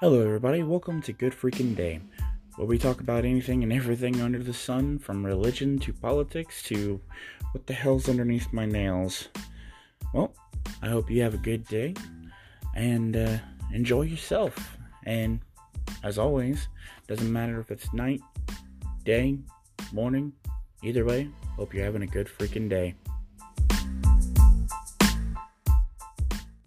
Hello, everybody. Welcome to Good Freaking Day, where we talk about anything and everything under the sun, from religion to politics to what the hell's underneath my nails. Well, I hope you have a good day and uh, enjoy yourself. And as always, doesn't matter if it's night, day, morning, either way, hope you're having a good freaking day.